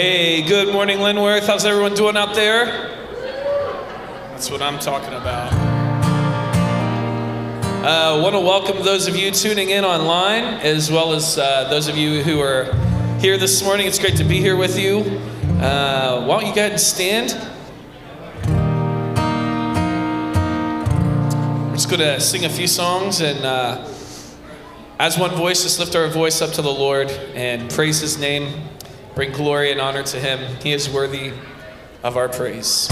Hey, good morning, Linworth. How's everyone doing out there? That's what I'm talking about. I uh, want to welcome those of you tuning in online, as well as uh, those of you who are here this morning. It's great to be here with you. Uh, why don't you go ahead and stand? We're just going to sing a few songs and, uh, as one voice, just lift our voice up to the Lord and praise His name. Bring glory and honor to Him. He is worthy of our praise.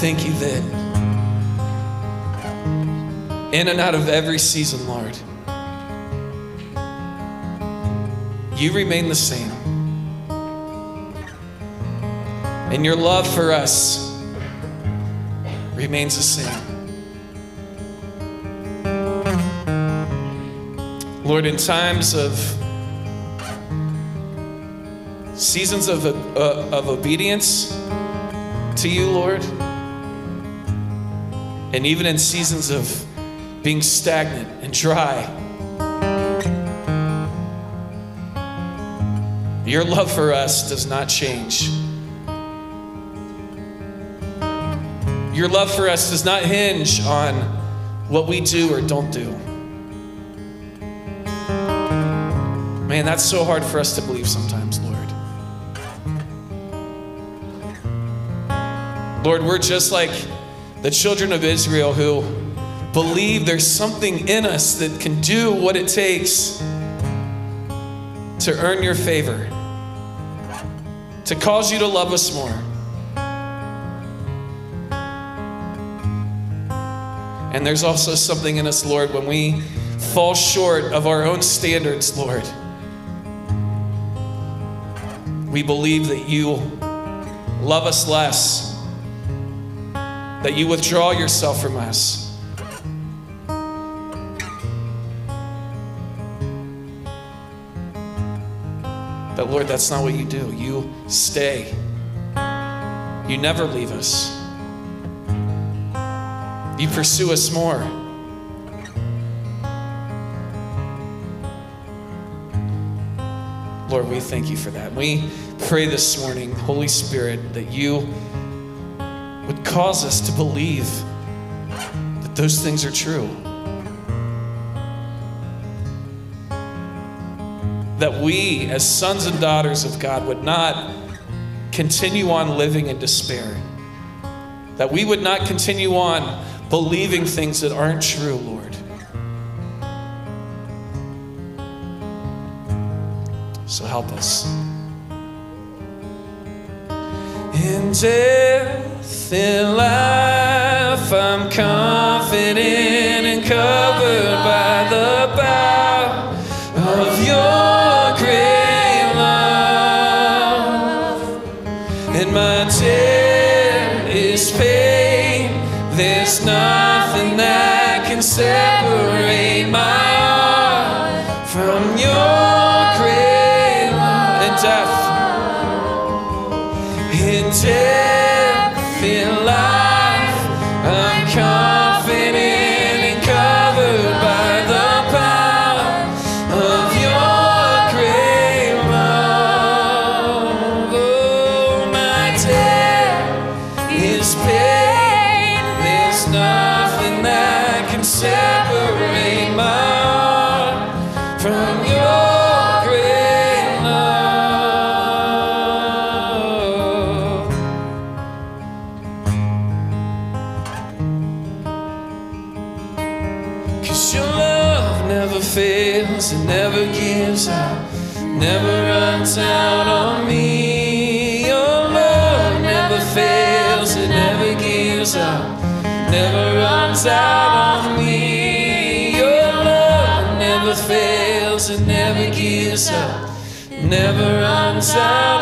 thank you that in and out of every season, Lord, you remain the same. And your love for us remains the same. Lord, in times of seasons of, uh, of obedience to you, Lord, and even in seasons of being stagnant and dry, your love for us does not change. Your love for us does not hinge on what we do or don't do. Man, that's so hard for us to believe sometimes, Lord. Lord, we're just like the children of Israel who believe there's something in us that can do what it takes to earn your favor, to cause you to love us more. And there's also something in us, Lord, when we fall short of our own standards, Lord. We believe that you love us less, that you withdraw yourself from us. But Lord, that's not what you do. You stay, you never leave us. You pursue us more. Lord, we thank you for that. We pray this morning, Holy Spirit, that you cause us to believe that those things are true. That we, as sons and daughters of God, would not continue on living in despair. That we would not continue on believing things that aren't true, Lord. So help us. In death, in life, I'm confident and covered by the power of your great love. And my debt is paid. There's nothing that can separate never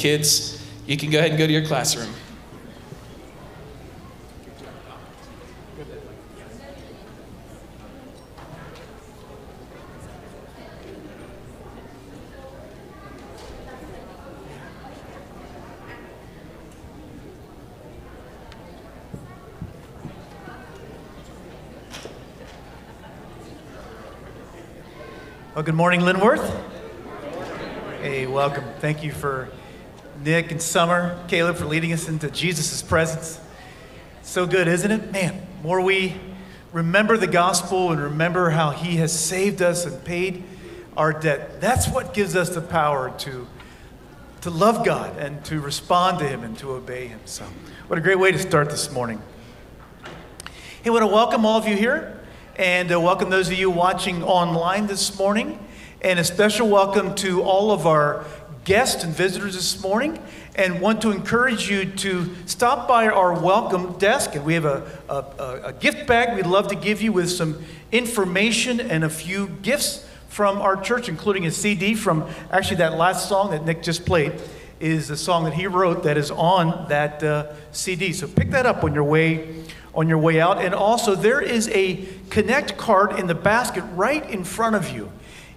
Kids, you can go ahead and go to your classroom. Well, good morning, Linworth. Hey, welcome. Thank you for Nick and Summer, Caleb for leading us into Jesus' presence. So good, isn't it? Man, more we remember the gospel and remember how he has saved us and paid our debt. That's what gives us the power to, to love God and to respond to him and to obey him. So, what a great way to start this morning. Hey, I want to welcome all of you here and uh, welcome those of you watching online this morning. And a special welcome to all of our guests and visitors this morning. And want to encourage you to stop by our welcome desk. And we have a, a, a gift bag we'd love to give you with some information and a few gifts from our church, including a CD from actually that last song that Nick just played is a song that he wrote that is on that uh, CD. So pick that up on your way on your way out. And also, there is a Connect card in the basket right in front of you.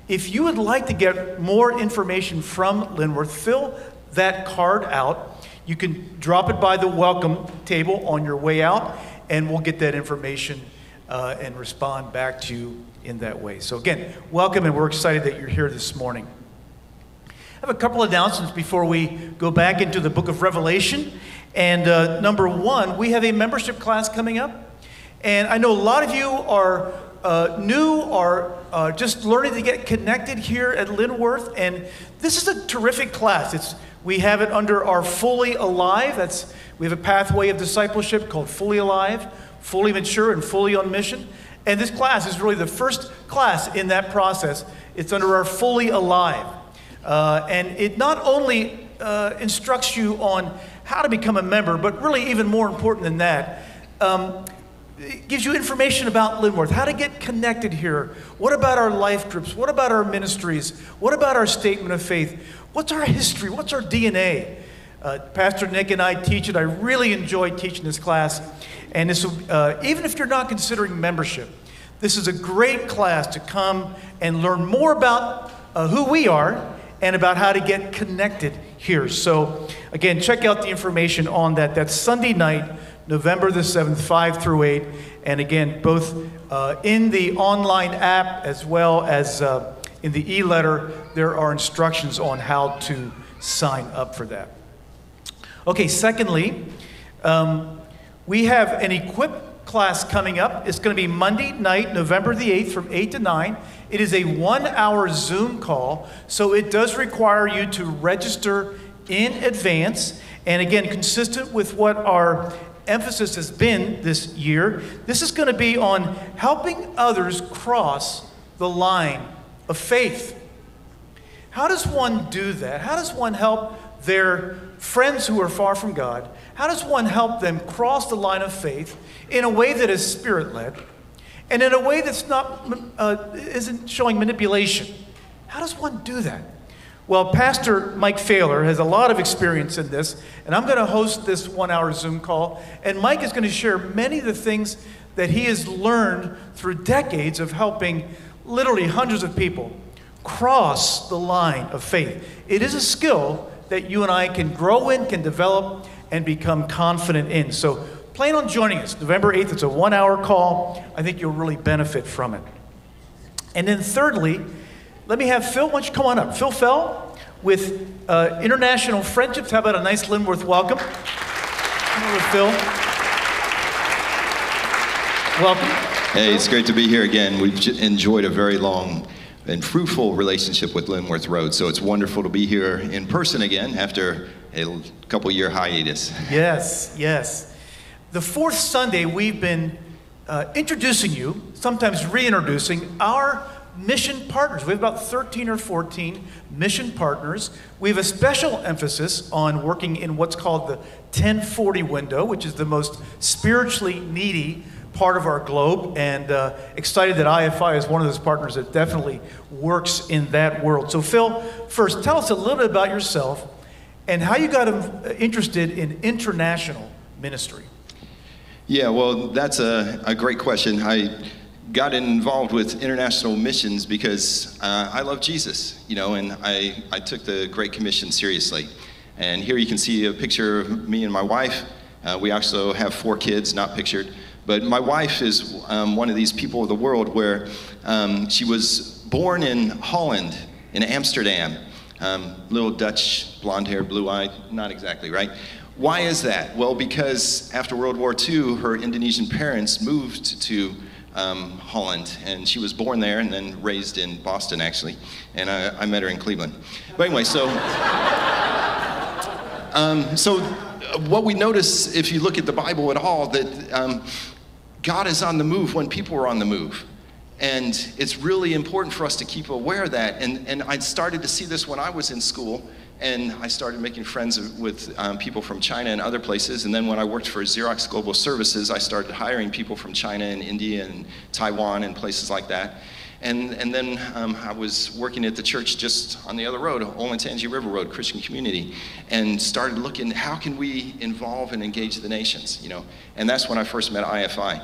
If you would like to get more information from Linworth, fill that card out. You can drop it by the welcome table on your way out, and we'll get that information uh, and respond back to you in that way. So, again, welcome, and we're excited that you're here this morning. I have a couple of announcements before we go back into the book of Revelation. And uh, number one, we have a membership class coming up. And I know a lot of you are uh, new or uh, just learning to get connected here at Linworth. And this is a terrific class. It's, we have it under our Fully Alive. That's, we have a pathway of discipleship called Fully Alive, Fully Mature, and Fully on Mission. And this class is really the first class in that process. It's under our Fully Alive. Uh, and it not only uh, instructs you on how to become a member, but really, even more important than that, um, it gives you information about Linworth, how to get connected here. What about our life groups? What about our ministries? What about our statement of faith? What's our history? What's our DNA? Uh, Pastor Nick and I teach it. I really enjoy teaching this class. And this, uh, even if you're not considering membership, this is a great class to come and learn more about uh, who we are and about how to get connected here. So, again, check out the information on that. That's Sunday night, November the 7th, 5 through 8. And again, both uh, in the online app as well as uh, in the e letter, there are instructions on how to sign up for that. Okay, secondly, um, we have an equip class coming up. It's going to be Monday night, November the 8th from 8 to 9. It is a one hour Zoom call, so it does require you to register in advance. And again, consistent with what our emphasis has been this year, this is going to be on helping others cross the line of faith. How does one do that? How does one help their friends who are far from God? How does one help them cross the line of faith in a way that is spirit led? and in a way that's not uh, isn't showing manipulation. How does one do that? Well, Pastor Mike Failer has a lot of experience in this, and I'm going to host this one-hour Zoom call, and Mike is going to share many of the things that he has learned through decades of helping literally hundreds of people cross the line of faith. It is a skill that you and I can grow in, can develop, and become confident in. So plan on joining us November 8th. It's a one hour call. I think you'll really benefit from it. And then, thirdly, let me have Phil. Why don't you come on up? Phil Fell with uh, International Friendships. How about a nice Linworth welcome? Come on with Phil. Welcome. Hey, it's great to be here again. We've j- enjoyed a very long and fruitful relationship with Linworth Road, so it's wonderful to be here in person again after a couple year hiatus. Yes, yes. The fourth Sunday, we've been uh, introducing you, sometimes reintroducing, our mission partners. We have about 13 or 14 mission partners. We have a special emphasis on working in what's called the 1040 window, which is the most spiritually needy part of our globe, and uh, excited that IFI is one of those partners that definitely works in that world. So, Phil, first, tell us a little bit about yourself and how you got um, interested in international ministry. Yeah, well, that's a, a great question. I got involved with international missions because uh, I love Jesus, you know, and I, I took the Great Commission seriously. And here you can see a picture of me and my wife. Uh, we also have four kids, not pictured. But my wife is um, one of these people of the world where um, she was born in Holland, in Amsterdam. Um, little Dutch, blonde hair, blue eyed, not exactly, right? Why is that? Well, because after World War II, her Indonesian parents moved to um, Holland, and she was born there and then raised in Boston, actually. And I, I met her in Cleveland. But anyway, so. Um, so, uh, what we notice if you look at the Bible at all, that um, God is on the move when people are on the move. And it's really important for us to keep aware of that. And, and I started to see this when I was in school, and I started making friends with um, people from China and other places. And then when I worked for Xerox Global Services, I started hiring people from China and India and Taiwan and places like that. And, and then um, I was working at the church just on the other road, Olentangy River Road, Christian Community, and started looking how can we involve and engage the nations, you know? And that's when I first met IFI.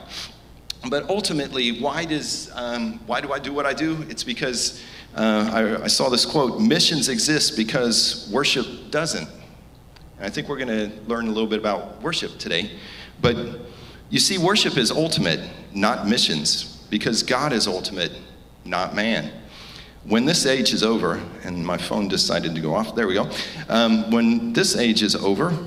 But ultimately, why, does, um, why do I do what I do? It's because uh, I, I saw this quote missions exist because worship doesn't. And I think we're going to learn a little bit about worship today. But you see, worship is ultimate, not missions, because God is ultimate, not man. When this age is over, and my phone decided to go off, there we go. Um, when this age is over,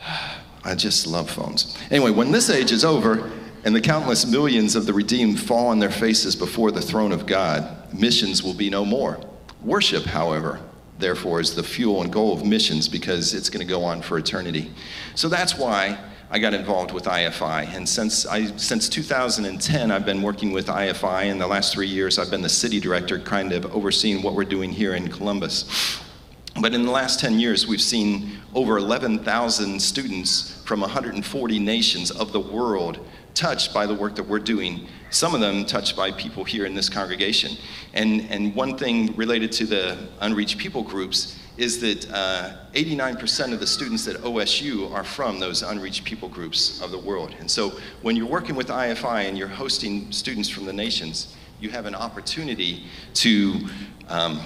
I just love phones. Anyway, when this age is over, and the countless millions of the redeemed fall on their faces before the throne of God, missions will be no more. Worship, however, therefore, is the fuel and goal of missions because it's going to go on for eternity. So that's why I got involved with IFI. And since, I, since 2010, I've been working with IFI. In the last three years, I've been the city director, kind of overseeing what we're doing here in Columbus. But in the last 10 years, we've seen over 11,000 students from 140 nations of the world touched by the work that we're doing, some of them touched by people here in this congregation. And, and one thing related to the unreached people groups is that uh, 89% of the students at OSU are from those unreached people groups of the world. And so when you're working with IFI and you're hosting students from the nations, you have an opportunity to um,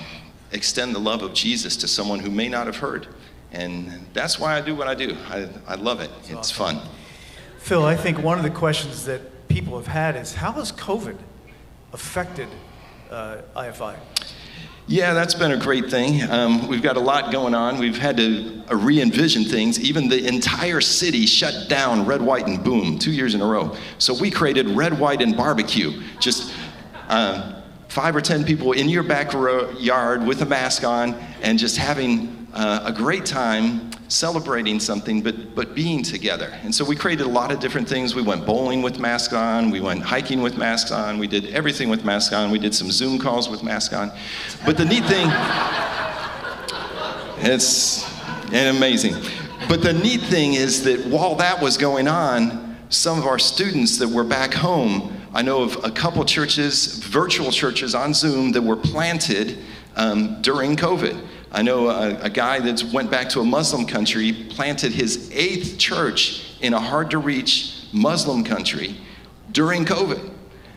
extend the love of Jesus to someone who may not have heard. And that's why I do what I do. I, I love it. It's fun. Phil, I think one of the questions that people have had is how has COVID affected uh, IFI? Yeah, that's been a great thing. Um, we've got a lot going on. We've had to uh, re envision things. Even the entire city shut down red, white, and boom two years in a row. So we created red, white, and barbecue. Just uh, five or ten people in your backyard with a mask on and just having uh, a great time celebrating something, but, but being together. And so we created a lot of different things. We went bowling with masks on, we went hiking with masks on, we did everything with masks on, we did some Zoom calls with masks on. But the neat thing, it's amazing. But the neat thing is that while that was going on, some of our students that were back home, I know of a couple churches, virtual churches on Zoom that were planted um, during COVID. I know a, a guy that went back to a Muslim country, planted his eighth church in a hard to reach Muslim country during COVID.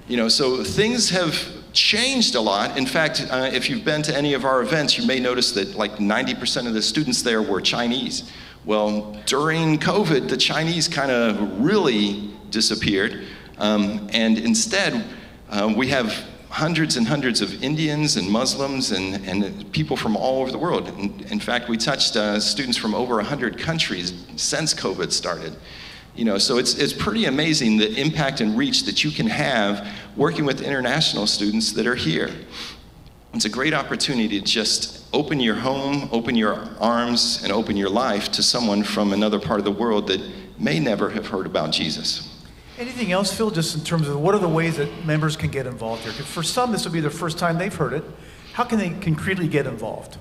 You know, so things have changed a lot. In fact, uh, if you've been to any of our events, you may notice that like 90% of the students there were Chinese. Well, during COVID, the Chinese kind of really disappeared. Um, and instead, uh, we have hundreds and hundreds of Indians and Muslims and, and people from all over the world. In, in fact, we touched uh, students from over 100 countries since COVID started. You know, so it's, it's pretty amazing the impact and reach that you can have working with international students that are here. It's a great opportunity to just open your home, open your arms, and open your life to someone from another part of the world that may never have heard about Jesus. Anything else, Phil, just in terms of what are the ways that members can get involved here? for some, this will be their first time they've heard it. How can they concretely get involved?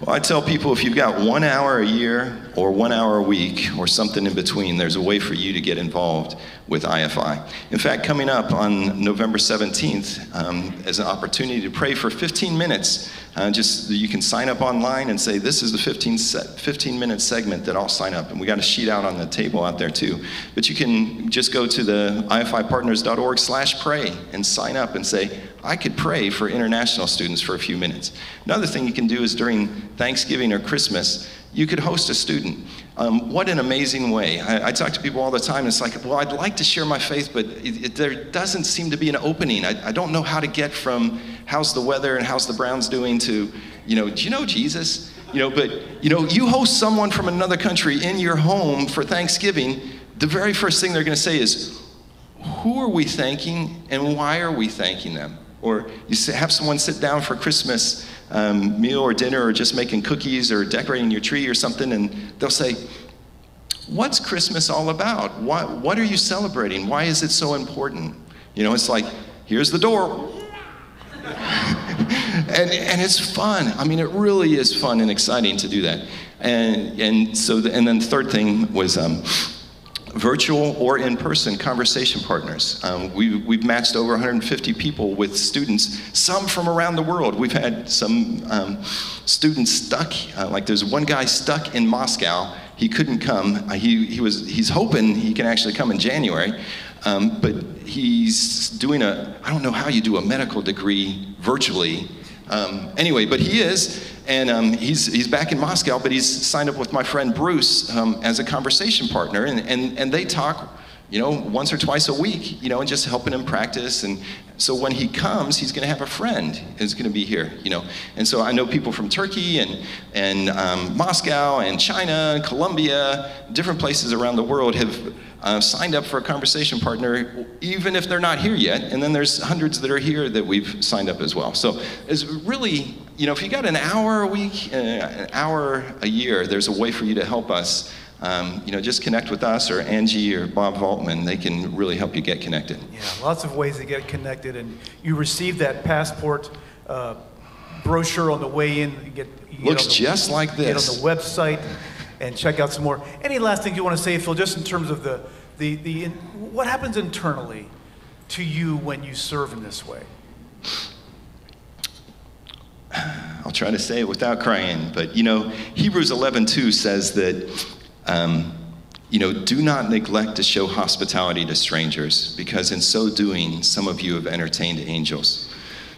Well, I tell people if you've got one hour a year or one hour a week or something in between, there's a way for you to get involved with IFI. In fact, coming up on November 17th um, as an opportunity to pray for 15 minutes. Uh, just you can sign up online and say this is the 15, se- 15 minute segment that I'll sign up, and we got a sheet out on the table out there too. But you can just go to the ifipartners.org/pray and sign up and say I could pray for international students for a few minutes. Another thing you can do is during Thanksgiving or Christmas, you could host a student. Um, what an amazing way. I, I, talk to people all the time, and it's like, well, I'd like to share my faith, but it, it, there doesn't seem to be an opening. I, I, don't know how to get from how's the weather and how's the Browns doing to, you know, do you know Jesus? You know, but, you know, you host someone from another country in your home for Thanksgiving, the very first thing they're going to say is, who are we thanking and why are we thanking them? Or you have someone sit down for Christmas um, meal or dinner or just making cookies or decorating your tree or something, and they'll say, What's Christmas all about? Why, what are you celebrating? Why is it so important? You know, it's like, here's the door. and, and it's fun. I mean, it really is fun and exciting to do that. And, and so, the, and then the third thing was um, virtual or in-person conversation partners. Um, we, we've matched over 150 people with students, some from around the world. We've had some um, students stuck, uh, like there's one guy stuck in Moscow. He couldn't come. Uh, he, he was, he's hoping he can actually come in January, um, but he's doing a, I don't know how you do a medical degree virtually. Um, anyway, but he is, and um, he's, he's back in Moscow, but he's signed up with my friend Bruce um, as a conversation partner, and, and, and they talk, you know, once or twice a week, you know, and just helping him practice. And so when he comes, he's going to have a friend who's going to be here, you know. And so I know people from Turkey and, and um, Moscow and China, Colombia, different places around the world have uh, signed up for a conversation partner, even if they're not here yet. And then there's hundreds that are here that we've signed up as well. So it's really, you know, if you got an hour a week, uh, an hour a year, there's a way for you to help us. Um, you know, just connect with us or Angie or Bob Voltman. They can really help you get connected. Yeah, lots of ways to get connected. And you receive that passport uh, brochure on the way in. You get, you Looks the- just like Get this. on the website and check out some more. Any last things you want to say, Phil, just in terms of the, the, the what happens internally to you when you serve in this way? I'll try to say it without crying, but you know, Hebrews 11:2 says that, um, you know, do not neglect to show hospitality to strangers, because in so doing, some of you have entertained angels.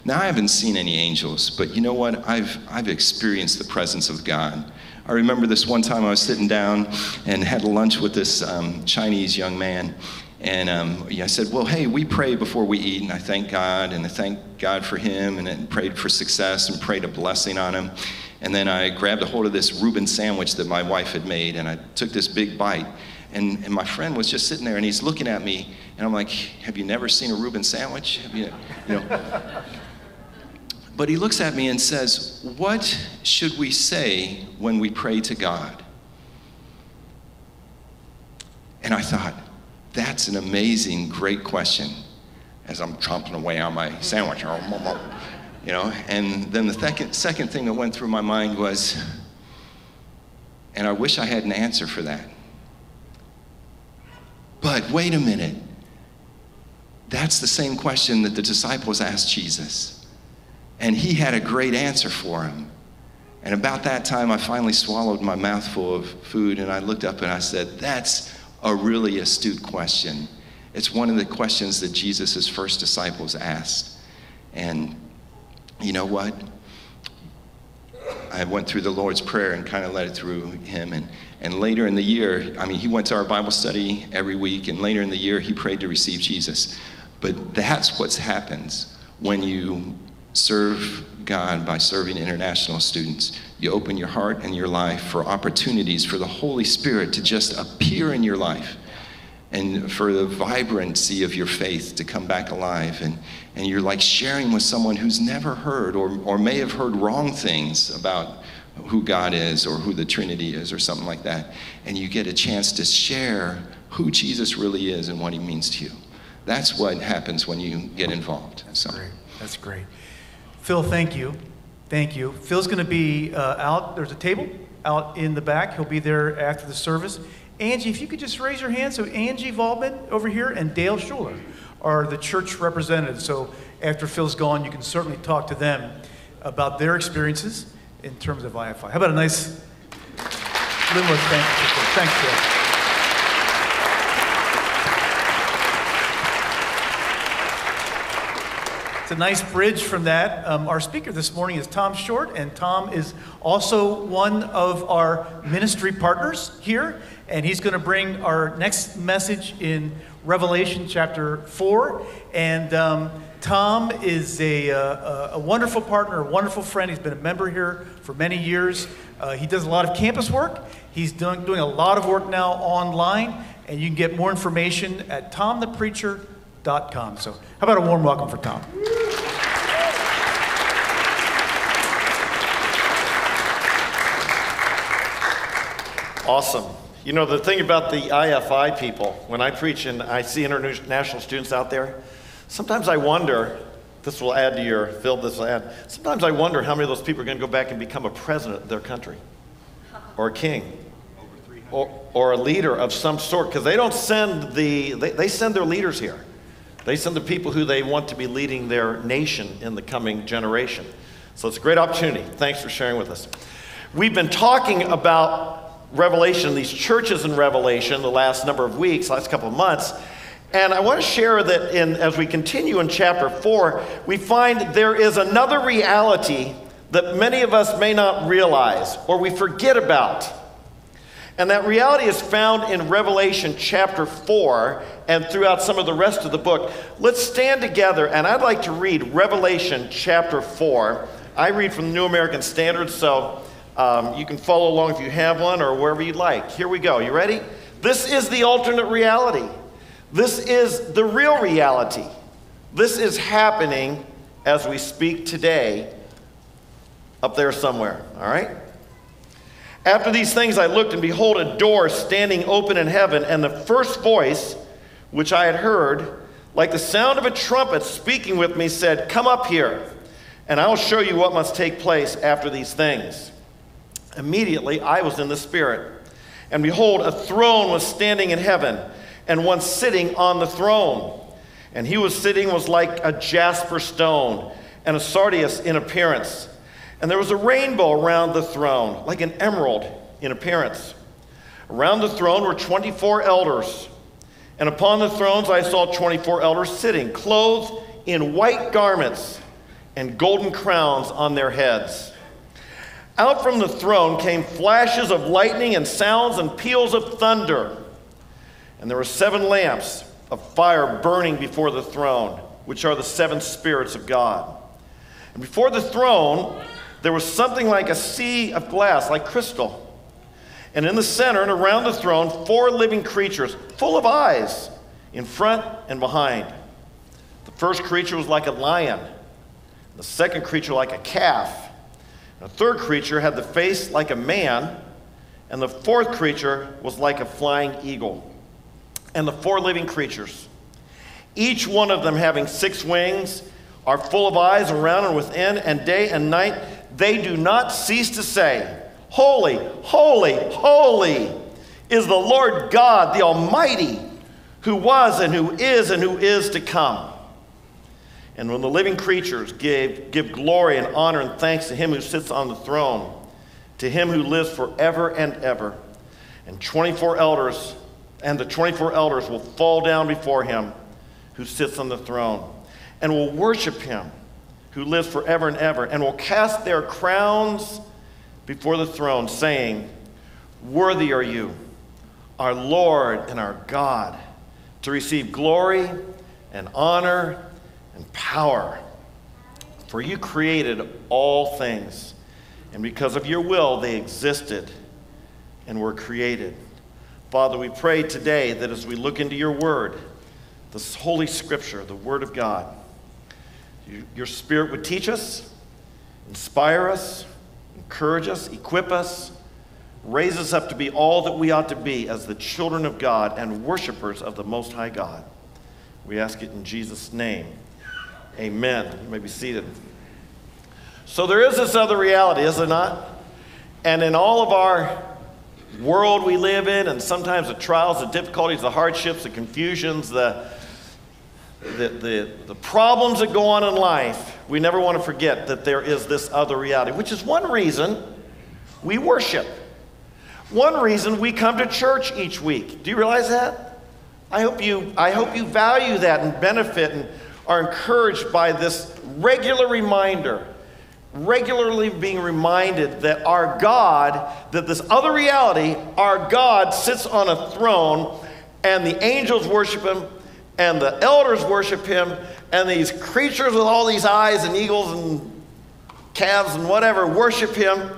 Now, I haven't seen any angels, but you know what? I've I've experienced the presence of God. I remember this one time I was sitting down and had lunch with this um, Chinese young man, and um, I said, Well, hey, we pray before we eat, and I thank God, and I thank God for him, and prayed for success and prayed a blessing on him. And then I grabbed a hold of this Reuben sandwich that my wife had made, and I took this big bite. And, and my friend was just sitting there, and he's looking at me, and I'm like, Have you never seen a Reuben sandwich? You, you know? But he looks at me and says, What should we say when we pray to God? And I thought, That's an amazing, great question as I'm chomping away on my sandwich. You know, and then the second, second thing that went through my mind was, and I wish I had an answer for that. But wait a minute. That's the same question that the disciples asked Jesus. And he had a great answer for him. And about that time, I finally swallowed my mouthful of food and I looked up and I said, That's a really astute question. It's one of the questions that Jesus' first disciples asked. And you know what? I went through the Lord's Prayer and kind of led it through him. And, and later in the year, I mean, he went to our Bible study every week, and later in the year, he prayed to receive Jesus. But that's what happens when you serve God by serving international students. You open your heart and your life for opportunities for the Holy Spirit to just appear in your life and for the vibrancy of your faith to come back alive. And, and you're like sharing with someone who's never heard or, or may have heard wrong things about who God is or who the Trinity is or something like that. And you get a chance to share who Jesus really is and what he means to you. That's what happens when you get involved. So. Great. That's great. Phil, thank you. Thank you. Phil's going to be uh, out. There's a table out in the back. He'll be there after the service. Angie, if you could just raise your hand. So Angie Volbin over here and Dale Schuler are the church representatives. So after Phil's gone, you can certainly talk to them about their experiences in terms of IFI. How about a nice Linwood thank you? Thanks, Phil. It's a nice bridge from that. Um, our speaker this morning is Tom Short, and Tom is also one of our ministry partners here. And he's going to bring our next message in Revelation chapter 4. And um, Tom is a, uh, a wonderful partner, a wonderful friend. He's been a member here for many years. Uh, he does a lot of campus work. He's doing, doing a lot of work now online. And you can get more information at tomthepreacher.com. So, how about a warm welcome for Tom? Awesome. You know, the thing about the IFI people, when I preach and I see international students out there, sometimes I wonder, this will add to your, Phil, this will add, sometimes I wonder how many of those people are going to go back and become a president of their country or a king or, or a leader of some sort, because they don't send the, they, they send their leaders here. They send the people who they want to be leading their nation in the coming generation. So it's a great opportunity. Thanks for sharing with us. We've been talking about Revelation, these churches in Revelation, the last number of weeks, last couple of months. And I want to share that in, as we continue in chapter 4, we find there is another reality that many of us may not realize or we forget about. And that reality is found in Revelation chapter 4 and throughout some of the rest of the book. Let's stand together, and I'd like to read Revelation chapter 4. I read from the New American Standard, so um, you can follow along if you have one or wherever you'd like. Here we go. You ready? This is the alternate reality. This is the real reality. This is happening as we speak today up there somewhere. All right? After these things, I looked, and behold, a door standing open in heaven, and the first voice which I had heard, like the sound of a trumpet speaking with me, said, Come up here, and I will show you what must take place after these things. Immediately I was in the Spirit, and behold, a throne was standing in heaven, and one sitting on the throne. And he was sitting was like a jasper stone, and a sardius in appearance. And there was a rainbow around the throne, like an emerald in appearance. Around the throne were 24 elders. And upon the thrones I saw 24 elders sitting, clothed in white garments and golden crowns on their heads. Out from the throne came flashes of lightning and sounds and peals of thunder. And there were seven lamps of fire burning before the throne, which are the seven spirits of God. And before the throne, there was something like a sea of glass, like crystal. And in the center and around the throne, four living creatures, full of eyes, in front and behind. The first creature was like a lion, the second creature like a calf. The third creature had the face like a man, and the fourth creature was like a flying eagle. And the four living creatures, each one of them having six wings, are full of eyes around and within, and day and night they do not cease to say, Holy, holy, holy is the Lord God, the Almighty, who was and who is and who is to come. And when the living creatures give, give glory and honor and thanks to him who sits on the throne, to him who lives forever and ever, and 24 elders, and the 24 elders will fall down before him who sits on the throne, and will worship him who lives forever and ever, and will cast their crowns before the throne, saying, Worthy are you, our Lord and our God, to receive glory and honor and power. For you created all things, and because of your will they existed and were created. Father, we pray today that as we look into your word, this holy scripture, the word of God, your spirit would teach us, inspire us, encourage us, equip us, raise us up to be all that we ought to be as the children of God and worshipers of the Most High God. We ask it in Jesus' name. Amen. You may be seated. So there is this other reality, is there not? And in all of our world we live in, and sometimes the trials, the difficulties, the hardships, the confusions, the, the, the, the problems that go on in life, we never want to forget that there is this other reality, which is one reason we worship. One reason we come to church each week. Do you realize that? I hope you, I hope you value that and benefit and are encouraged by this regular reminder, regularly being reminded that our God, that this other reality, our God sits on a throne and the angels worship him and the elders worship him and these creatures with all these eyes and eagles and calves and whatever worship him.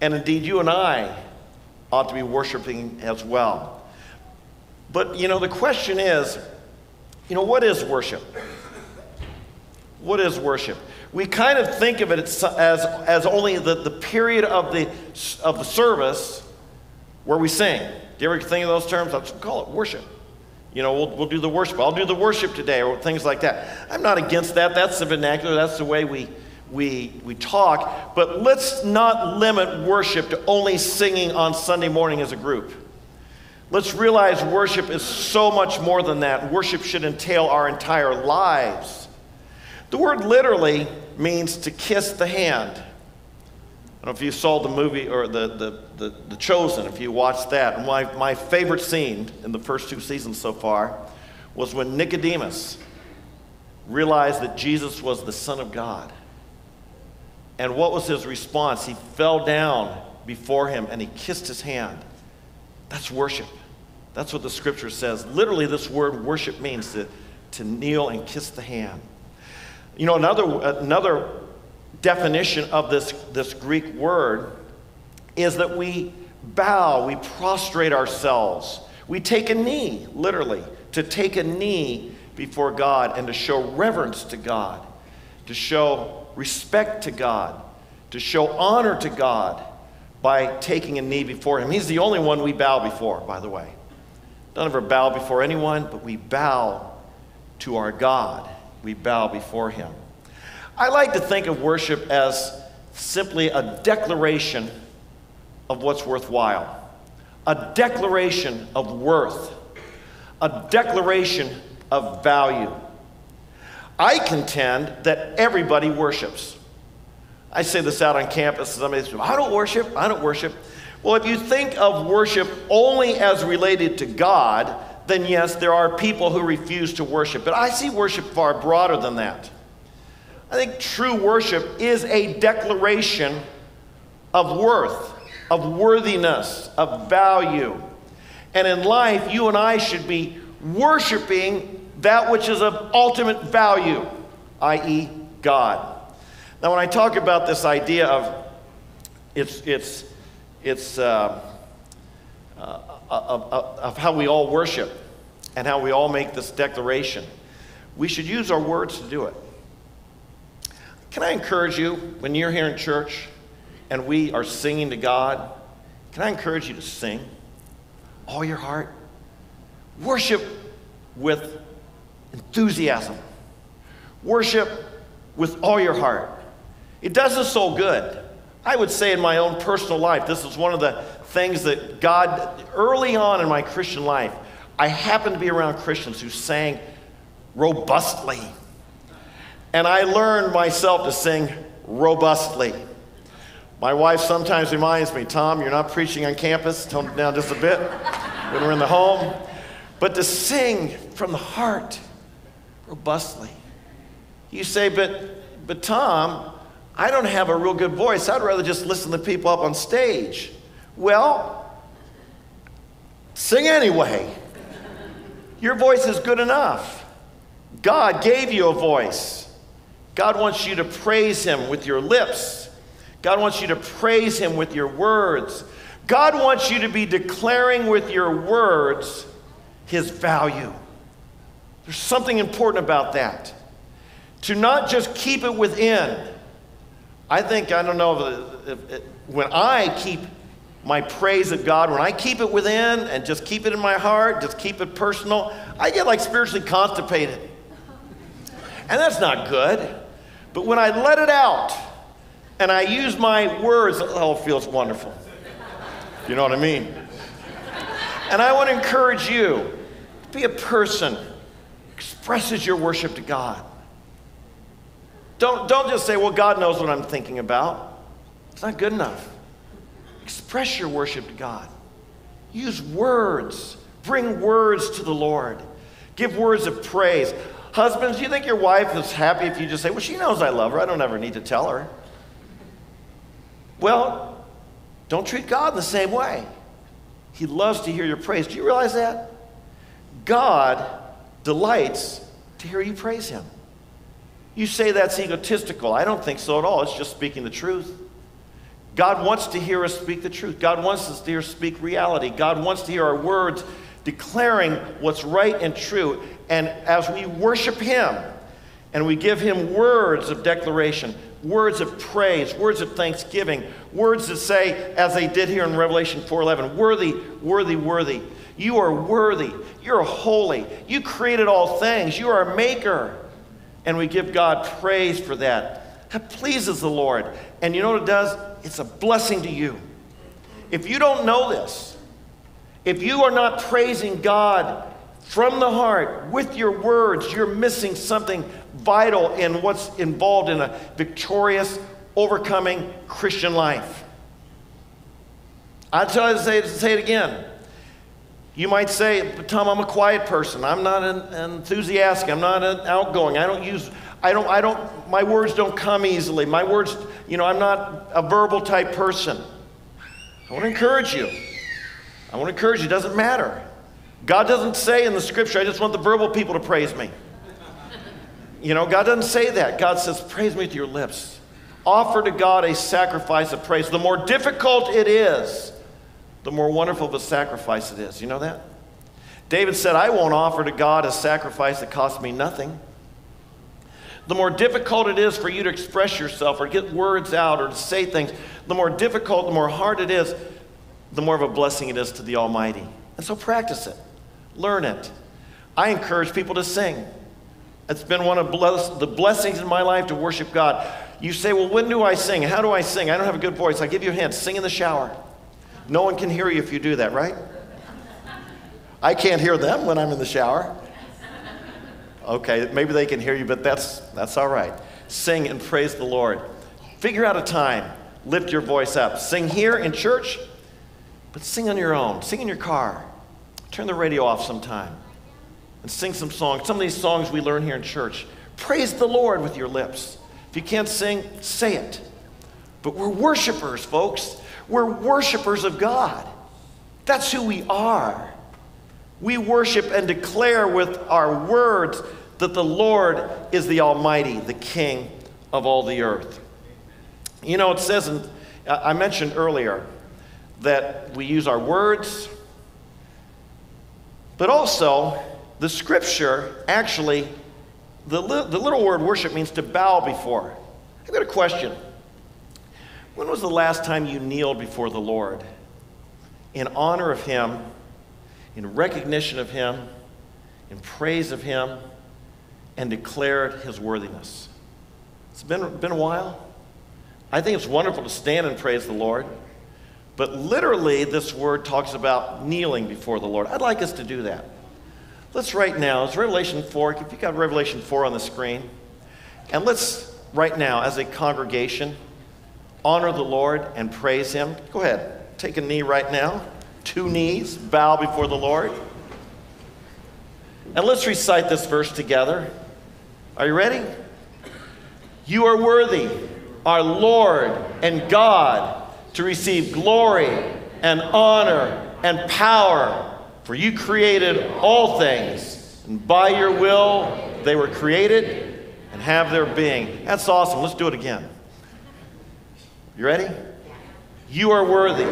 And indeed, you and I ought to be worshiping as well. But, you know, the question is, you know, what is worship? What is worship? We kind of think of it as, as only the, the period of the, of the service where we sing. Do you ever think of those terms? Let's call it worship. You know, we'll, we'll do the worship. I'll do the worship today, or things like that. I'm not against that. That's the vernacular. That's the way we, we, we talk. But let's not limit worship to only singing on Sunday morning as a group. Let's realize worship is so much more than that. Worship should entail our entire lives. The word literally means to kiss the hand. I don't know if you saw the movie or the, the, the, the Chosen, if you watched that. My, my favorite scene in the first two seasons so far was when Nicodemus realized that Jesus was the Son of God. And what was his response? He fell down before him and he kissed his hand. That's worship. That's what the scripture says. Literally, this word worship means to, to kneel and kiss the hand. You know, another, another definition of this, this Greek word is that we bow, we prostrate ourselves. We take a knee, literally, to take a knee before God and to show reverence to God, to show respect to God, to show honor to God by taking a knee before Him. He's the only one we bow before, by the way. Don't ever bow before anyone, but we bow to our God. We bow before Him. I like to think of worship as simply a declaration of what's worthwhile, a declaration of worth, a declaration of value. I contend that everybody worships. I say this out on campus. Somebody says, I don't worship, I don't worship. Well, if you think of worship only as related to God, then yes, there are people who refuse to worship. But I see worship far broader than that. I think true worship is a declaration of worth, of worthiness, of value. And in life, you and I should be worshiping that which is of ultimate value, i.e., God. Now, when I talk about this idea of it's, it's, it's uh, uh, of, of, of how we all worship and how we all make this declaration, we should use our words to do it. Can I encourage you when you're here in church and we are singing to God? Can I encourage you to sing all your heart? Worship with enthusiasm. Worship with all your heart. It does us so good. I would say in my own personal life, this is one of the things that God, early on in my Christian life, I happened to be around Christians who sang robustly. And I learned myself to sing robustly. My wife sometimes reminds me, Tom, you're not preaching on campus. Tone it down just a bit when we're in the home. But to sing from the heart robustly. You say, but, but Tom, I don't have a real good voice. I'd rather just listen to people up on stage. Well, sing anyway. Your voice is good enough. God gave you a voice. God wants you to praise Him with your lips. God wants you to praise Him with your words. God wants you to be declaring with your words His value. There's something important about that. To not just keep it within. I think, I don't know, if, if, if, when I keep my praise of God, when I keep it within and just keep it in my heart, just keep it personal, I get like spiritually constipated. And that's not good. But when I let it out, and I use my words, it all feels wonderful. You know what I mean? And I want to encourage you to be a person expresses your worship to God. Don't, don't just say, well, God knows what I'm thinking about. It's not good enough. Express your worship to God. Use words. Bring words to the Lord. Give words of praise. Husbands, do you think your wife is happy if you just say, well, she knows I love her. I don't ever need to tell her. Well, don't treat God the same way. He loves to hear your praise. Do you realize that? God delights to hear you praise Him. You say that's egotistical. I don't think so at all. It's just speaking the truth. God wants to hear us speak the truth. God wants us to hear us speak reality. God wants to hear our words declaring what's right and true. And as we worship Him and we give Him words of declaration, words of praise, words of thanksgiving, words that say, as they did here in Revelation 4:11, worthy, worthy, worthy. You are worthy. You're holy. You created all things. You are a maker. And we give God praise for that. That pleases the Lord. And you know what it does? It's a blessing to you. If you don't know this, if you are not praising God from the heart with your words, you're missing something vital in what's involved in a victorious, overcoming Christian life. I tell you to say, to say it again. You might say, Tom, I'm a quiet person. I'm not an, enthusiastic. I'm not an outgoing. I don't use, I don't, I don't, my words don't come easily. My words, you know, I'm not a verbal type person. I want to encourage you. I want to encourage you. It doesn't matter. God doesn't say in the scripture, I just want the verbal people to praise me. You know, God doesn't say that. God says, praise me with your lips. Offer to God a sacrifice of praise. The more difficult it is, the more wonderful of a sacrifice it is. You know that? David said, I won't offer to God a sacrifice that costs me nothing. The more difficult it is for you to express yourself or get words out or to say things, the more difficult, the more hard it is, the more of a blessing it is to the Almighty. And so practice it, learn it. I encourage people to sing. It's been one of bless- the blessings in my life to worship God. You say, Well, when do I sing? How do I sing? I don't have a good voice. I give you a hint sing in the shower. No one can hear you if you do that, right? I can't hear them when I'm in the shower. Okay, maybe they can hear you, but that's, that's all right. Sing and praise the Lord. Figure out a time. Lift your voice up. Sing here in church, but sing on your own. Sing in your car. Turn the radio off sometime and sing some songs. Some of these songs we learn here in church. Praise the Lord with your lips. If you can't sing, say it. But we're worshipers, folks. We're worshipers of God. That's who we are. We worship and declare with our words that the Lord is the Almighty, the King of all the earth. You know, it says, I mentioned earlier that we use our words, but also the scripture actually, the, the little word worship means to bow before. I've got a question. When was the last time you kneeled before the Lord in honor of Him, in recognition of Him, in praise of Him, and declared His worthiness? It's been, been a while. I think it's wonderful to stand and praise the Lord, but literally, this word talks about kneeling before the Lord. I'd like us to do that. Let's right now, it's Revelation 4. If you've got Revelation 4 on the screen, and let's right now, as a congregation, honor the Lord and praise Him. Go ahead, take a knee right now, two knees, bow before the Lord. And let's recite this verse together. Are you ready? You are worthy, our Lord and God, to receive glory and honor and power, for you created all things, and by your will they were created and have their being. That's awesome. Let's do it again. You ready? You are worthy,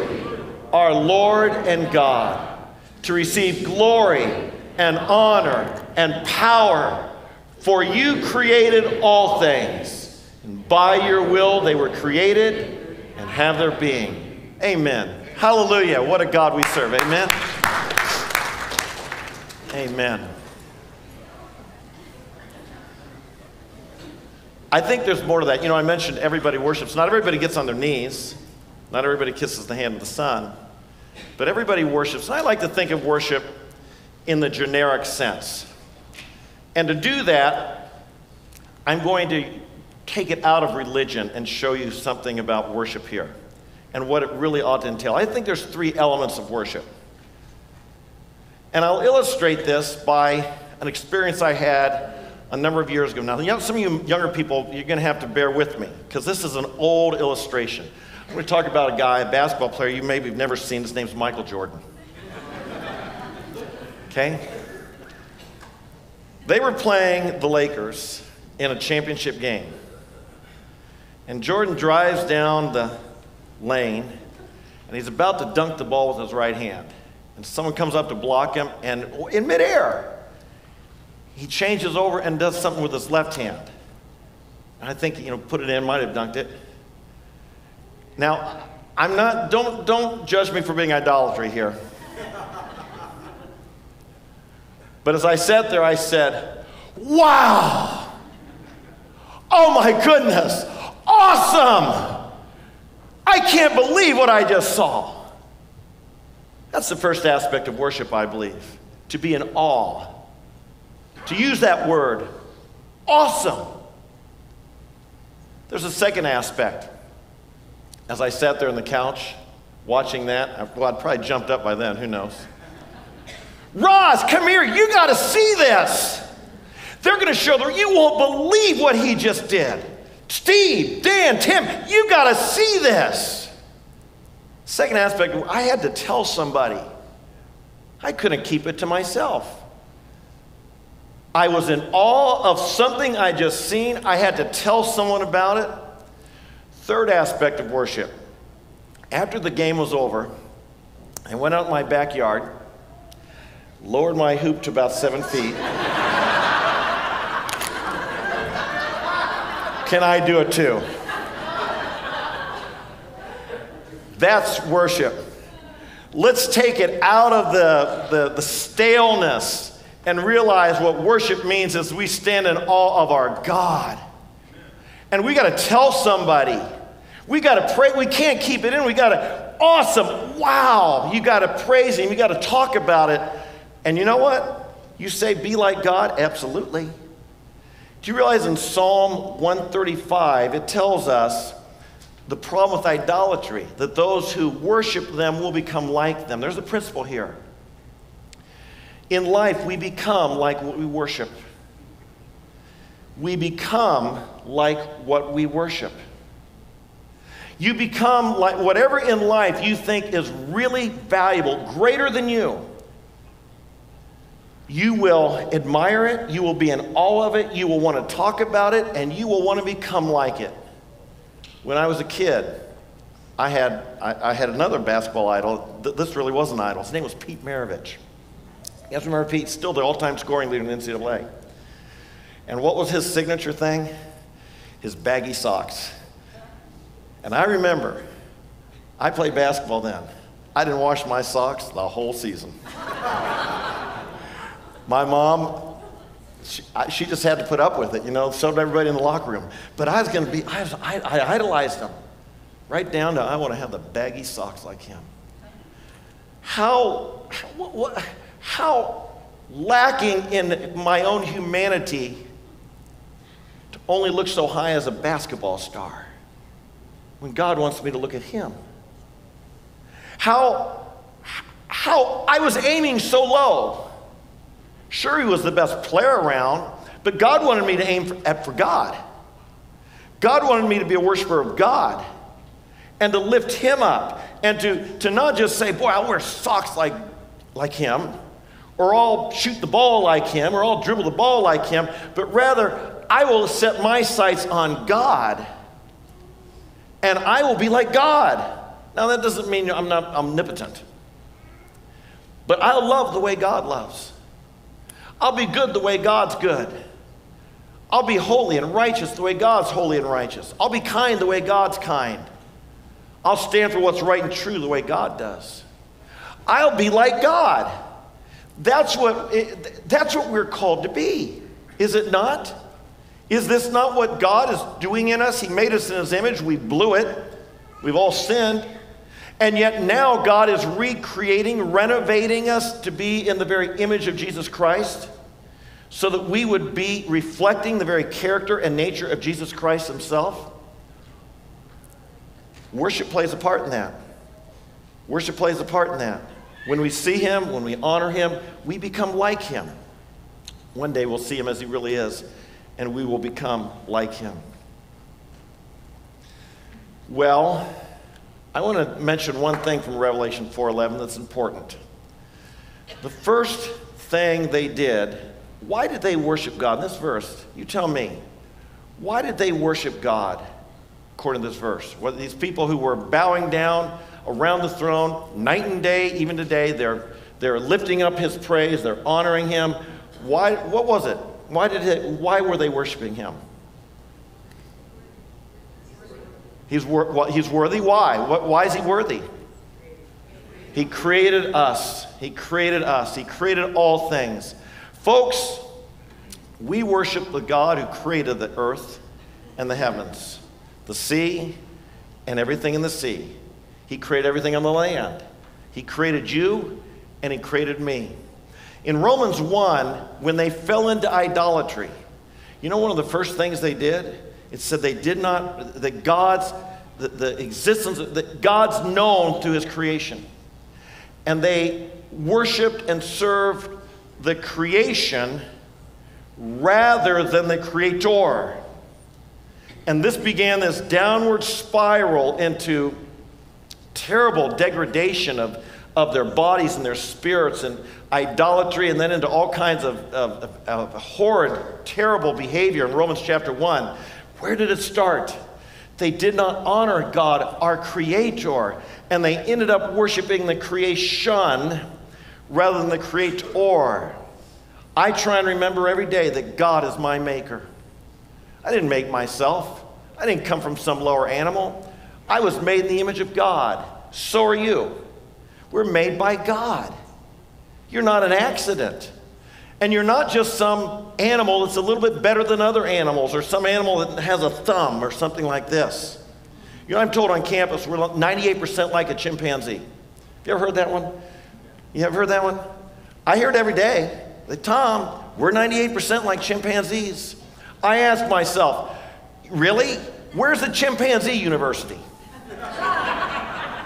our Lord and God, to receive glory and honor and power, for you created all things, and by your will they were created and have their being. Amen. Hallelujah. What a God we serve. Amen. Amen. I think there's more to that. You know, I mentioned everybody worships. Not everybody gets on their knees, not everybody kisses the hand of the Son, but everybody worships. And I like to think of worship in the generic sense. And to do that, I'm going to take it out of religion and show you something about worship here and what it really ought to entail. I think there's three elements of worship. And I'll illustrate this by an experience I had a number of years ago. Now, you know, some of you younger people, you're going to have to bear with me because this is an old illustration. I'm going to talk about a guy, a basketball player you maybe have never seen. His name's Michael Jordan. Okay? They were playing the Lakers in a championship game. And Jordan drives down the lane and he's about to dunk the ball with his right hand. And someone comes up to block him, and in midair, he changes over and does something with his left hand. And I think, you know, put it in, might have dunked it. Now, I'm not, don't, don't judge me for being idolatry here. But as I sat there, I said, Wow! Oh my goodness! Awesome! I can't believe what I just saw. That's the first aspect of worship, I believe, to be in awe. To use that word, awesome. There's a second aspect. As I sat there on the couch watching that, well, I'd probably jumped up by then, who knows? Roz, come here, you got to see this. They're to show them, you won't believe what he just did. Steve, Dan, Tim, you got to see this. Second aspect, I had to tell somebody. I couldn't keep it to myself. I was in awe of something I just seen. I had to tell someone about it. Third aspect of worship. After the game was over, I went out in my backyard, lowered my hoop to about seven feet. Can I do it too? That's worship. Let's take it out of the, the, the staleness and realize what worship means is we stand in awe of our God. And we got to tell somebody. We got to pray. We can't keep it in. We got to, awesome, wow. You got to praise Him. You got to talk about it. And you know what? You say, be like God? Absolutely. Do you realize in Psalm 135, it tells us the problem with idolatry, that those who worship them will become like them. There's a principle here. In life, we become like what we worship. We become like what we worship. You become like whatever in life you think is really valuable, greater than you. You will admire it, you will be in awe of it, you will want to talk about it, and you will want to become like it. When I was a kid, I had, I, I had another basketball idol. Th- This really was an idol. His name was Pete Maravich. Remember Pete? Still the all time scoring leader in the NCAA. And what was his signature thing? His baggy socks. And I remember, I played basketball then. I didn't wash my socks the whole season. my mom, she, I, she just had to put up with it, you know, so did everybody in the locker room. But I was going to be, I, was, I, I idolized him. Right down to, I want to have the baggy socks like him. How, what, what, how lacking in my own humanity to only look so high as a basketball star when God wants me to look at him. How, how I was aiming so low. Sure, he was the best player around, but God wanted me to aim for, at, for God. God wanted me to be a worshiper of God and to lift him up and to, to not just say, boy, I'll wear socks like, like him, or I'll shoot the ball like him, or I'll dribble the ball like him, but rather, I will set my sights on God and I will be like God. Now, that doesn't mean I'm not omnipotent, but I'll love the way God loves. I'll be good the way God's good. I'll be holy and righteous the way God's holy and righteous. I'll be kind the way God's kind. I'll stand for what's right and true the way God does. I'll be like God. That's what, that's what we're called to be, is it not? Is this not what God is doing in us? He made us in His image. We blew it. We've all sinned. And yet now God is recreating, renovating us to be in the very image of Jesus Christ so that we would be reflecting the very character and nature of Jesus Christ Himself. Worship plays a part in that. Worship plays a part in that. When we see Him, when we honor Him, we become like Him. One day we'll see Him as He really is, and we will become like Him. Well, I want to mention one thing from Revelation 4:11 that's important. The first thing they did, why did they worship God? In this verse, you tell me. Why did they worship God according to this verse? What these people who were bowing down around the throne night and day, even today, they're they're lifting up his praise, they're honoring him. Why what was it? Why did it, why were they worshiping him? He's, wor- he's worthy. Why? What, why is he worthy? He created us. He created us. He created all things. Folks, we worship the God who created the earth and the heavens, the sea, and everything in the sea. He created everything on the land. He created you, and He created me. In Romans 1, when they fell into idolatry, you know one of the first things they did? It said they did not, that God's, the, the existence, that God's known through his creation. And they worshiped and served the creation rather than the creator. And this began this downward spiral into terrible degradation of, of their bodies and their spirits and idolatry, and then into all kinds of, of, of, of horrid, terrible behavior in Romans chapter 1. Where did it start? They did not honor God, our Creator, and they ended up worshiping the creation rather than the Creator. I try and remember every day that God is my Maker. I didn't make myself, I didn't come from some lower animal. I was made in the image of God. So are you. We're made by God. You're not an accident. And you're not just some animal that's a little bit better than other animals or some animal that has a thumb or something like this. You know, I'm told on campus we're 98% like a chimpanzee. Have You ever heard that one? You ever heard that one? I hear it every day. That Tom, we're 98% like chimpanzees. I ask myself, really? Where's the chimpanzee university?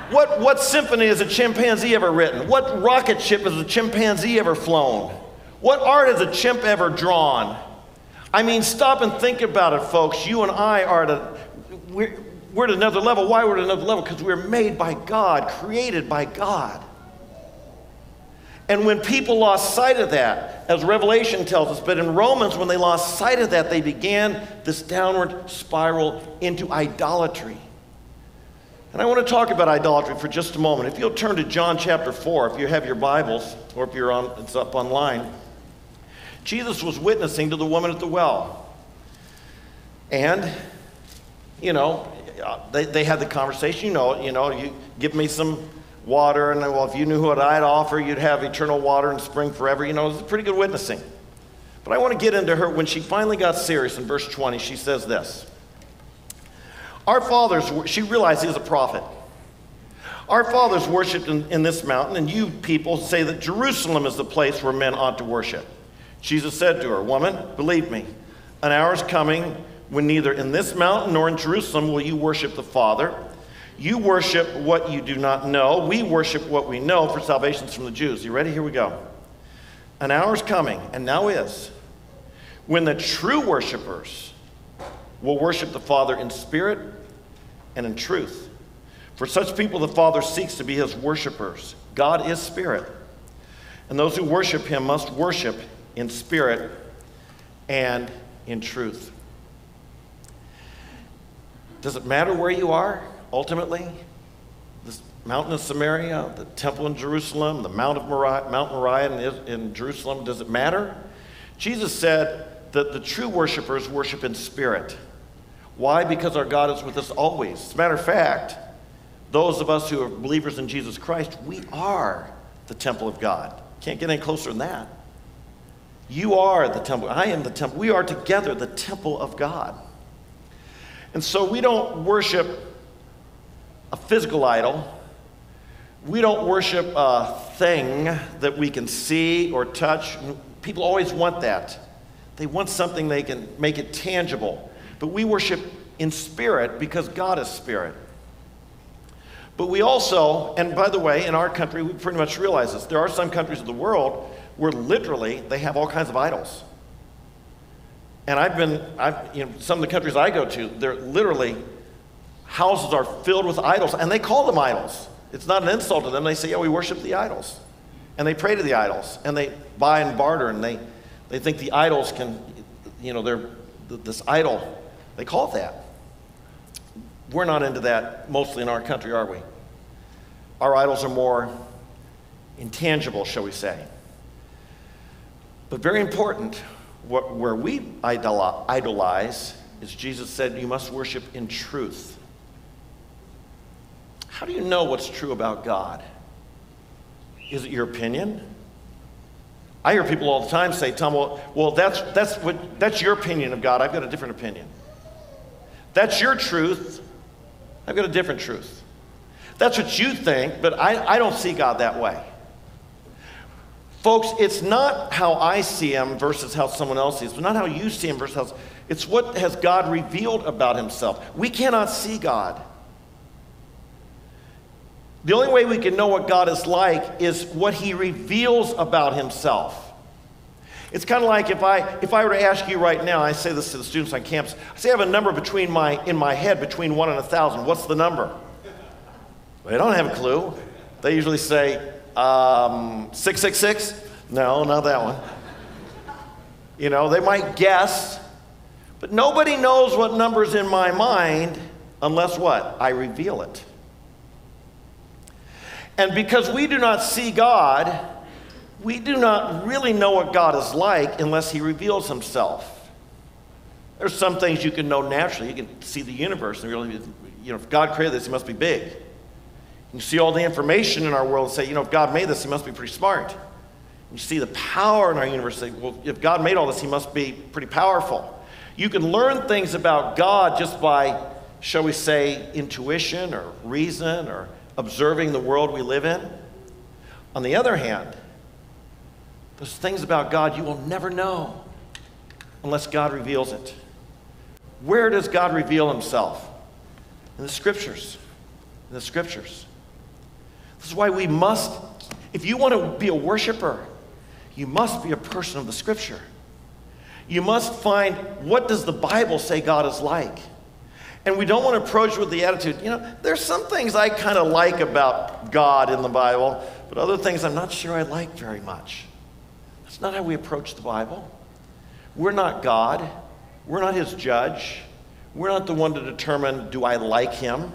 What, what symphony has a chimpanzee ever written? What rocket ship has a chimpanzee ever flown? What art has a chimp ever drawn? I mean, stop and think about it, folks. You and I are at a, we're, we're at another level. Why we're at another level? Because we're made by God, created by God. And when people lost sight of that, as Revelation tells us, but in Romans, when they lost sight of that, they began this downward spiral into idolatry. And I want to talk about idolatry for just a moment. If you'll turn to John chapter 4, if you have your Bibles, or if you're on, it's up online. Jesus was witnessing to the woman at the well. And, you know, uh, they, they had the conversation, you know, you know, you give me some water, and well, if you knew what I'd offer, you'd have eternal water and spring forever. You know, it's pretty good witnessing. But I want to get into her. When she finally got serious in verse 20, she says this Our fathers, she realized he was a prophet. Our fathers worshiped in, in this mountain, and you people say that Jerusalem is the place where men ought to worship. Jesus said to her, Woman, believe me, an hour is coming when neither in this mountain nor in Jerusalem will you worship the Father. You worship what you do not know. We worship what we know, for salvation's from the Jews. You ready? Here we go. An hour is coming, and now is, when the true worshipers will worship the Father in spirit and in truth. For such people, the Father seeks to be his worshipers. God is spirit, and those who worship him must worship in spirit and in truth. Does it matter where you are, ultimately? This mountain of Samaria, the temple in Jerusalem, the Mount, of Moriah, Mount Moriah in, in Jerusalem, does it matter? Jesus said that the true worshipers worship in spirit. Why? Because our God is with us always. As a matter of fact, those of us who are believers in Jesus Christ, we are the temple of God. Can't get any closer than that. You are the temple. I am the temple. We are together the temple of God. And so we don't worship a physical idol. We don't worship a thing that we can see or touch. People always want that. They want something they can make it tangible. But we worship in spirit because God is spirit. But we also, and by the way, in our country, we pretty much realize this. There are some countries of the world where literally they have all kinds of idols. And I've been, I've, you know, some of the countries I go to, they're literally, houses are filled with idols, and they call them idols. It's not an insult to them. They say, yeah, we worship the idols. And they pray to the idols, and they buy and barter, and they, they think the idols can, you know, they're this idol, they call that. We're not into that mostly in our country, are we? Our idols are more intangible, shall we say. But very important, what, where we idolize is Jesus said, You must worship in truth. How do you know what's true about God? Is it your opinion? I hear people all the time say, Tom, well, well that's, that's, what, that's your opinion of God. I've got a different opinion. That's your truth. I've got a different truth. That's what you think, but I, I don't see God that way. Folks, it's not how I see him versus how someone else sees. It's not how you see him versus how. It's what has God revealed about himself. We cannot see God. The only way we can know what God is like is what he reveals about himself. It's kind of like if I, if I were to ask you right now, I say this to the students on campus, I say I have a number between my, in my head between one and a thousand. What's the number? They don't have a clue. They usually say, um, 666? No, not that one. You know, they might guess, but nobody knows what number's in my mind unless what? I reveal it. And because we do not see God, we do not really know what God is like unless He reveals Himself. There's some things you can know naturally. You can see the universe and really, you know, if God created this, He must be big. You see all the information in our world and say, you know, if God made this, He must be pretty smart. You see the power in our universe. Say, well, if God made all this, He must be pretty powerful. You can learn things about God just by, shall we say, intuition or reason or observing the world we live in. On the other hand, there's things about God you will never know unless God reveals it. Where does God reveal himself? In the scriptures. In the scriptures. This is why we must, if you want to be a worshiper, you must be a person of the scripture. You must find what does the Bible say God is like? And we don't want to approach with the attitude, you know, there's some things I kind of like about God in the Bible, but other things I'm not sure I like very much. That's not how we approach the Bible. We're not God. We're not his judge. We're not the one to determine do I like him?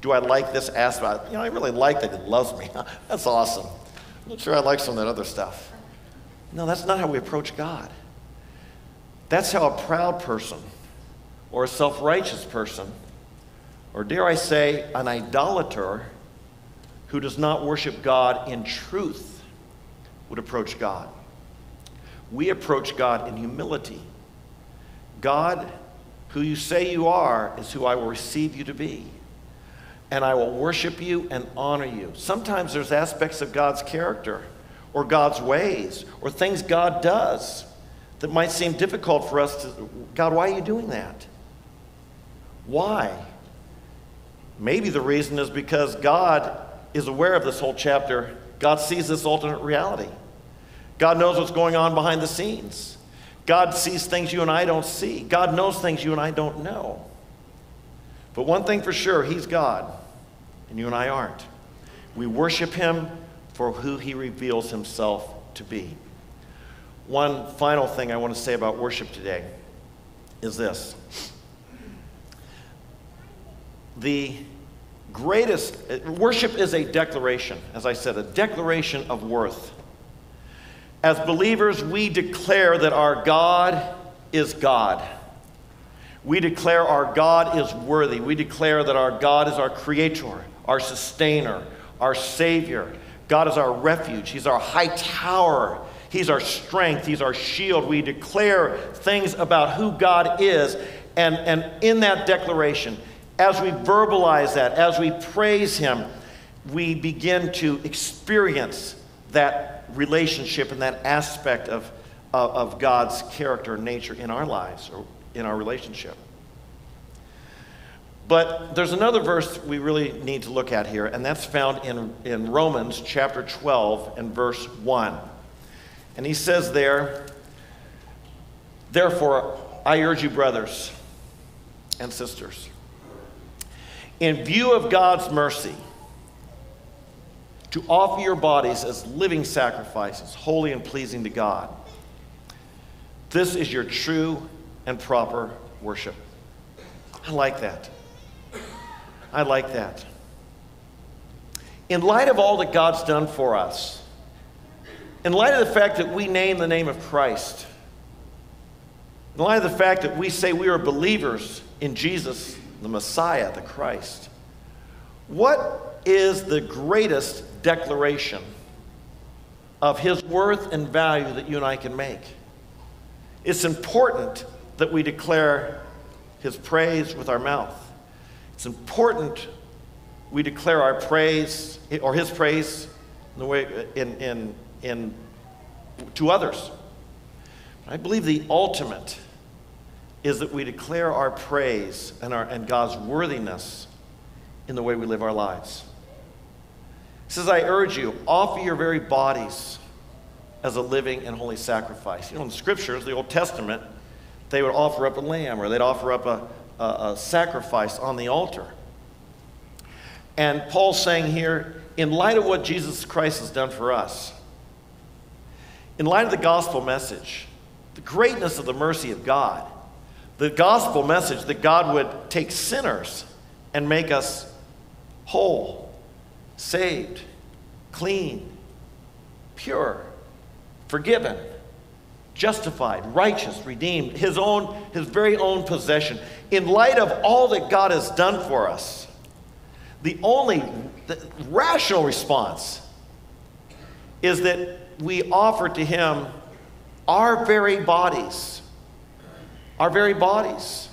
Do I like this aspect? You know, I really like that he loves me. that's awesome. I'm not sure I like some of that other stuff. No, that's not how we approach God. That's how a proud person or a self righteous person, or dare I say, an idolater who does not worship God in truth would approach God. We approach God in humility. God, who you say you are, is who I will receive you to be. And I will worship you and honor you. Sometimes there's aspects of God's character or God's ways or things God does that might seem difficult for us to. God, why are you doing that? Why? Maybe the reason is because God is aware of this whole chapter. God sees this alternate reality. God knows what's going on behind the scenes. God sees things you and I don't see. God knows things you and I don't know. But one thing for sure, He's God, and you and I aren't. We worship Him for who He reveals Himself to be. One final thing I want to say about worship today is this the greatest worship is a declaration, as I said, a declaration of worth. As believers, we declare that our God is God. We declare our God is worthy. We declare that our God is our creator, our sustainer, our savior. God is our refuge. He's our high tower. He's our strength. He's our shield. We declare things about who God is. And, and in that declaration, as we verbalize that, as we praise Him, we begin to experience that relationship and that aspect of, of, of God's character and nature in our lives or in our relationship. But there's another verse we really need to look at here, and that's found in, in Romans chapter 12 and verse 1. And he says there, Therefore, I urge you, brothers and sisters, in view of God's mercy, to offer your bodies as living sacrifices, holy and pleasing to God. This is your true and proper worship. I like that. I like that. In light of all that God's done for us, in light of the fact that we name the name of Christ, in light of the fact that we say we are believers in Jesus, the Messiah, the Christ, what is the greatest declaration of his worth and value that you and I can make? It's important that we declare his praise with our mouth. It's important we declare our praise or his praise in the way in, in, in to others. I believe the ultimate is that we declare our praise and, our, and God's worthiness in the way we live our lives. Says, I urge you, offer your very bodies as a living and holy sacrifice. You know, in the scriptures, the Old Testament, they would offer up a lamb or they'd offer up a, a, a sacrifice on the altar. And Paul's saying here, in light of what Jesus Christ has done for us, in light of the gospel message, the greatness of the mercy of God, the gospel message that God would take sinners and make us whole, saved, clean, pure, forgiven, justified, righteous, redeemed, his own, his very own possession. In light of all that God has done for us, the only the rational response is that we offer to him our very bodies. Our very bodies.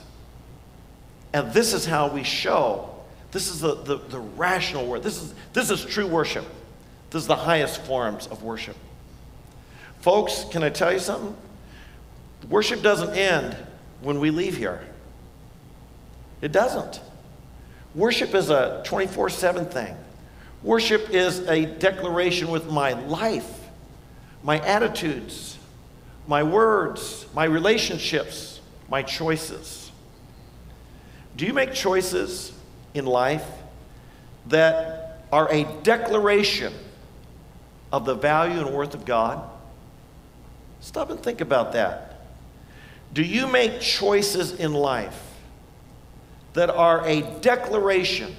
And this is how we show. This is the, the, the rational word. This is, this is true worship. This is the highest forms of worship. Folks, can I tell you something? Worship doesn't end when we leave here. It doesn't. Worship is a 24 7 thing. Worship is a declaration with my life, my attitudes, my words, my relationships, my choices. Do you make choices in life that are a declaration of the value and worth of God? Stop and think about that. Do you make choices in life that are a declaration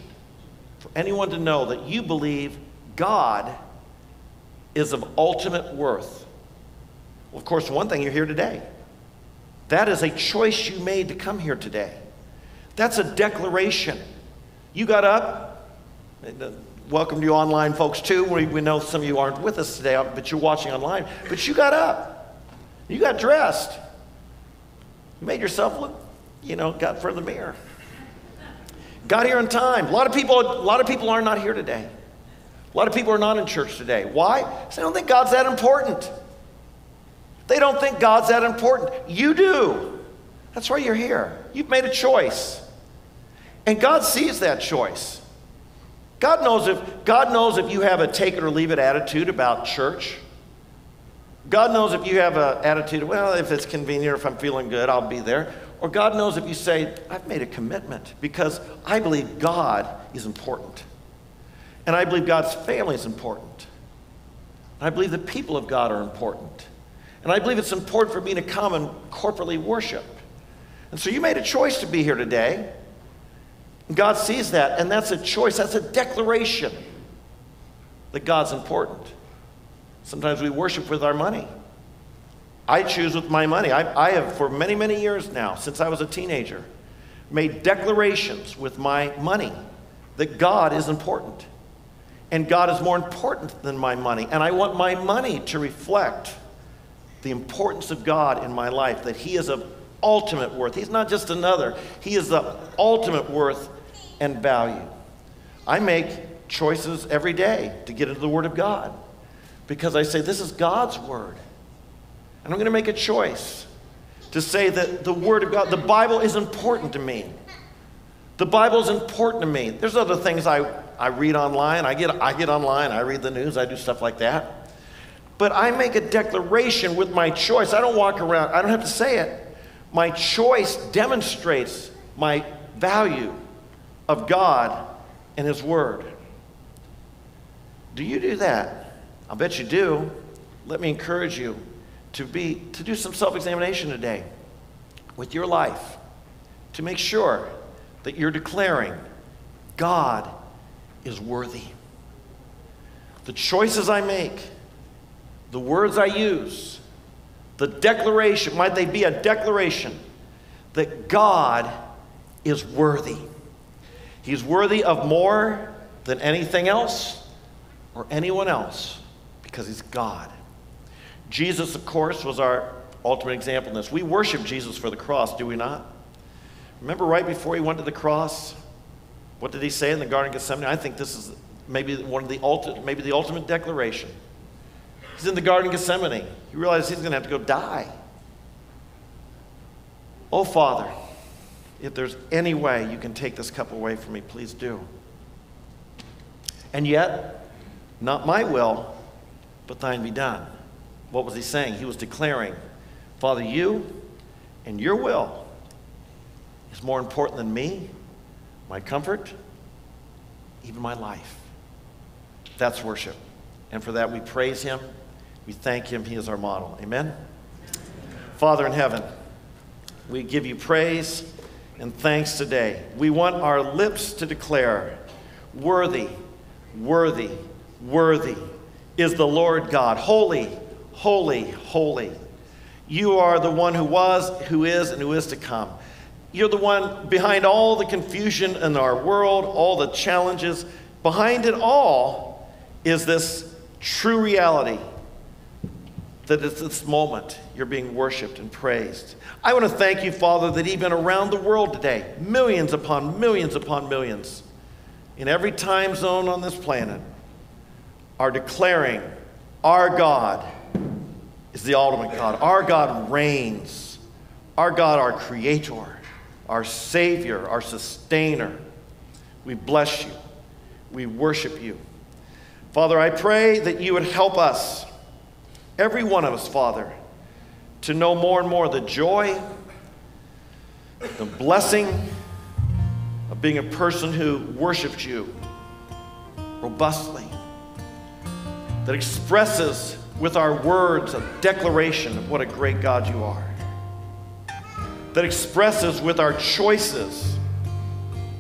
for anyone to know that you believe God is of ultimate worth? Well, of course, one thing you're here today. That is a choice you made to come here today. That's a declaration. You got up. Welcome to you online folks too. We, we know some of you aren't with us today, but you're watching online. But you got up. You got dressed. You made yourself look, you know, got of the mirror. Got here in time. A lot of people, a lot of people are not here today. A lot of people are not in church today. Why? Because they don't think God's that important. They don't think God's that important. You do. That's why you're here. You've made a choice. And God sees that choice. God knows if God knows if you have a take it or leave it attitude about church. God knows if you have an attitude, well, if it's convenient or if I'm feeling good, I'll be there. Or God knows if you say, I've made a commitment because I believe God is important. And I believe God's family is important. And I believe the people of God are important. And I believe it's important for me to come and corporately worship. And so you made a choice to be here today. God sees that, and that's a choice, that's a declaration that God's important. Sometimes we worship with our money. I choose with my money. I, I have, for many, many years now, since I was a teenager, made declarations with my money that God is important. And God is more important than my money. And I want my money to reflect the importance of God in my life, that He is of ultimate worth. He's not just another, He is the ultimate worth and value. I make choices every day to get into the Word of God because I say, This is God's Word. And I'm going to make a choice to say that the Word of God, the Bible is important to me. The Bible is important to me. There's other things I, I read online. I get, I get online, I read the news, I do stuff like that. But I make a declaration with my choice. I don't walk around, I don't have to say it. My choice demonstrates my value of God and His Word. Do you do that? I bet you do. Let me encourage you to be to do some self-examination today with your life to make sure that you're declaring God is worthy. The choices I make, the words I use, the declaration, might they be a declaration that God is worthy. He's worthy of more than anything else or anyone else because he's God. Jesus, of course, was our ultimate example in this. We worship Jesus for the cross, do we not? Remember right before he went to the cross, what did he say in the Garden of Gethsemane? I think this is maybe one of the maybe the ultimate declaration. He's in the Garden of Gethsemane. He realizes he's going to have to go die. Oh, Father, if there's any way you can take this cup away from me, please do. And yet, not my will, but thine be done. What was he saying? He was declaring, Father, you and your will is more important than me, my comfort, even my life. That's worship. And for that, we praise him. We thank him. He is our model. Amen? Father in heaven, we give you praise and thanks today. We want our lips to declare, Worthy, worthy, worthy is the Lord God. Holy, holy, holy. You are the one who was, who is, and who is to come. You're the one behind all the confusion in our world, all the challenges. Behind it all is this true reality that at this moment you're being worshiped and praised. I want to thank you, Father, that even around the world today, millions upon millions upon millions, in every time zone on this planet, are declaring our God is the ultimate God. Our God reigns. Our God, our creator, our Savior, our sustainer. We bless you. We worship you. Father, I pray that you would help us, every one of us, Father, to know more and more the joy, the blessing of being a person who worships you robustly, that expresses with our words a declaration of what a great God you are, that expresses with our choices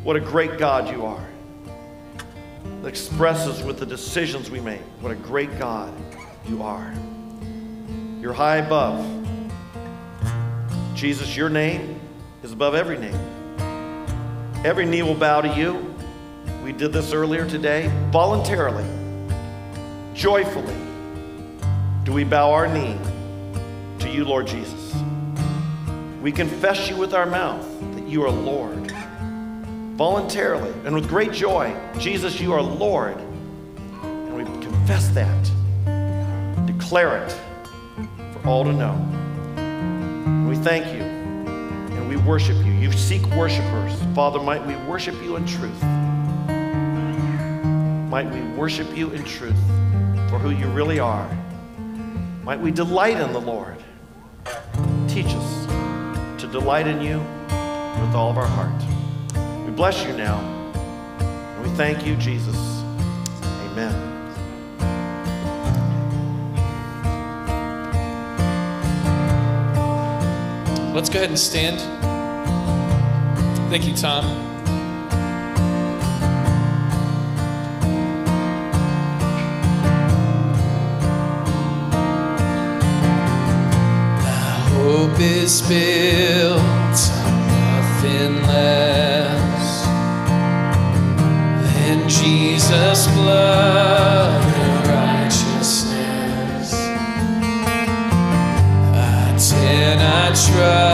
what a great God you are, that expresses with the decisions we make what a great God you are. You're high above. Jesus, your name is above every name. Every knee will bow to you. We did this earlier today, voluntarily, joyfully. Do we bow our knee to you, Lord Jesus? We confess you with our mouth that you are Lord, voluntarily and with great joy. Jesus, you are Lord. And we confess that, declare it for all to know. We thank you and we worship you. You seek worshipers. Father, might we worship you in truth. Might we worship you in truth for who you really are. Might we delight in the Lord. Teach us to delight in you with all of our heart. We bless you now. And we thank you, Jesus. Amen. Let's go ahead and stand. Thank you, Tom. My hope is built on nothing less than Jesus' blood and righteousness. I cannot trust